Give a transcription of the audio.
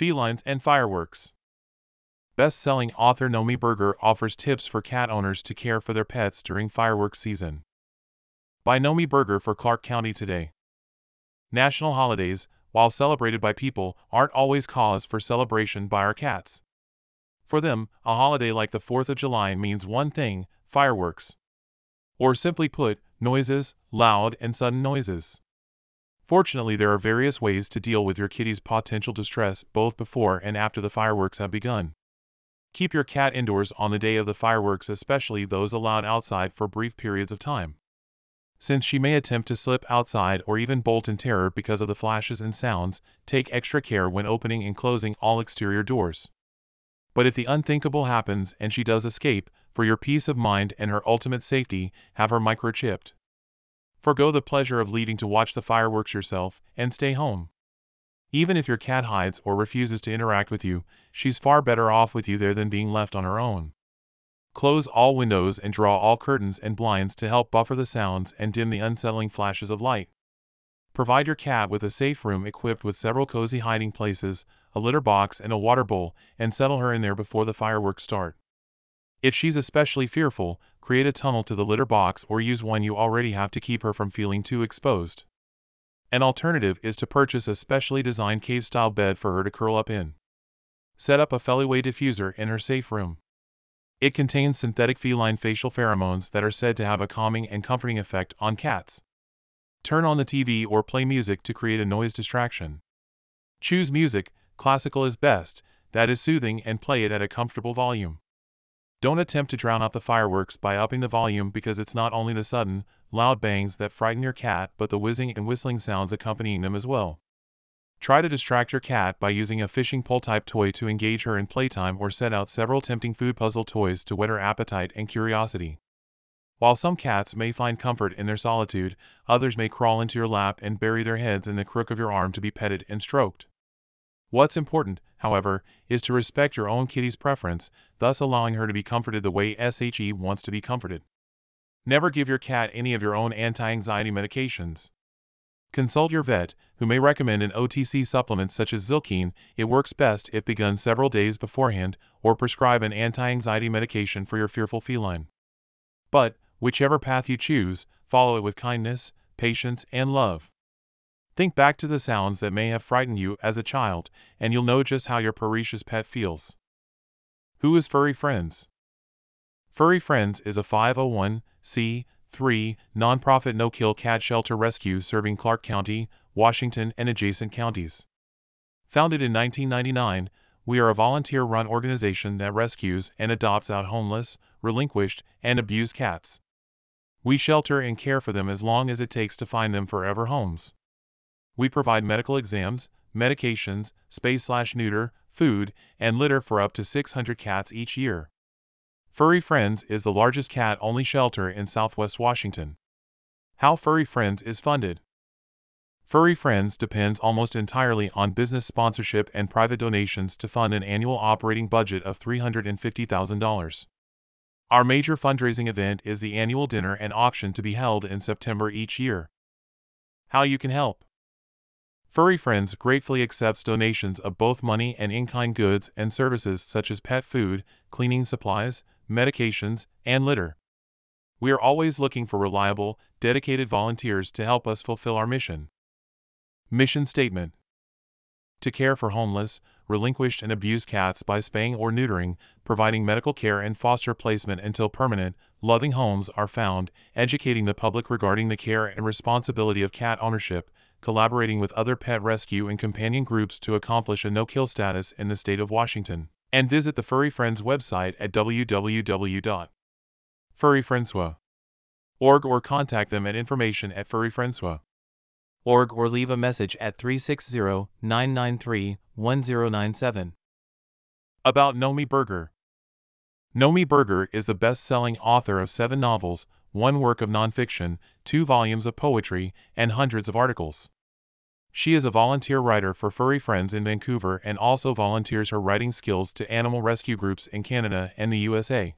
felines, and fireworks. Best selling author Nomi Berger offers tips for cat owners to care for their pets during fireworks season. By Nomi Berger for Clark County Today. National holidays, while celebrated by people, aren't always cause for celebration by our cats. For them, a holiday like the 4th of July means one thing fireworks. Or simply put, noises, loud and sudden noises. Fortunately, there are various ways to deal with your kitty's potential distress both before and after the fireworks have begun. Keep your cat indoors on the day of the fireworks, especially those allowed outside for brief periods of time. Since she may attempt to slip outside or even bolt in terror because of the flashes and sounds, take extra care when opening and closing all exterior doors. But if the unthinkable happens and she does escape, for your peace of mind and her ultimate safety, have her microchipped. Forgo the pleasure of leading to watch the fireworks yourself and stay home. Even if your cat hides or refuses to interact with you, she's far better off with you there than being left on her own. Close all windows and draw all curtains and blinds to help buffer the sounds and dim the unsettling flashes of light. Provide your cat with a safe room equipped with several cozy hiding places, a litter box, and a water bowl, and settle her in there before the fireworks start. If she's especially fearful, create a tunnel to the litter box or use one you already have to keep her from feeling too exposed. An alternative is to purchase a specially designed cave style bed for her to curl up in. Set up a Feliway diffuser in her safe room. It contains synthetic feline facial pheromones that are said to have a calming and comforting effect on cats. Turn on the TV or play music to create a noise distraction. Choose music, classical is best, that is soothing and play it at a comfortable volume. Don't attempt to drown out the fireworks by upping the volume because it's not only the sudden, loud bangs that frighten your cat but the whizzing and whistling sounds accompanying them as well. Try to distract your cat by using a fishing pole type toy to engage her in playtime or set out several tempting food puzzle toys to whet her appetite and curiosity. While some cats may find comfort in their solitude, others may crawl into your lap and bury their heads in the crook of your arm to be petted and stroked. What's important, however, is to respect your own kitty's preference, thus allowing her to be comforted the way SHE wants to be comforted. Never give your cat any of your own anti anxiety medications. Consult your vet, who may recommend an OTC supplement such as Zylkene. It works best if begun several days beforehand, or prescribe an anti anxiety medication for your fearful feline. But, whichever path you choose, follow it with kindness, patience, and love. Think back to the sounds that may have frightened you as a child, and you'll know just how your precious pet feels. Who is Furry Friends? Furry Friends is a 501c3 nonprofit no kill cat shelter rescue serving Clark County, Washington, and adjacent counties. Founded in 1999, we are a volunteer run organization that rescues and adopts out homeless, relinquished, and abused cats. We shelter and care for them as long as it takes to find them forever homes. We provide medical exams, medications, spay slash neuter, food, and litter for up to 600 cats each year. Furry Friends is the largest cat only shelter in southwest Washington. How Furry Friends is funded. Furry Friends depends almost entirely on business sponsorship and private donations to fund an annual operating budget of $350,000. Our major fundraising event is the annual dinner and auction to be held in September each year. How you can help. Furry Friends gratefully accepts donations of both money and in kind goods and services such as pet food, cleaning supplies, medications, and litter. We are always looking for reliable, dedicated volunteers to help us fulfill our mission. Mission Statement To care for homeless, relinquished, and abused cats by spaying or neutering, providing medical care and foster placement until permanent, loving homes are found, educating the public regarding the care and responsibility of cat ownership collaborating with other pet rescue and companion groups to accomplish a no kill status in the state of Washington. And visit the Furry Friends website at www.furryfriendswa.org or contact them at information at furryfriendswa.org or leave a message at 360 993 1097. About Nomi Berger. Nomi Berger is the best selling author of seven novels, one work of nonfiction, two volumes of poetry, and hundreds of articles. She is a volunteer writer for Furry Friends in Vancouver and also volunteers her writing skills to animal rescue groups in Canada and the USA.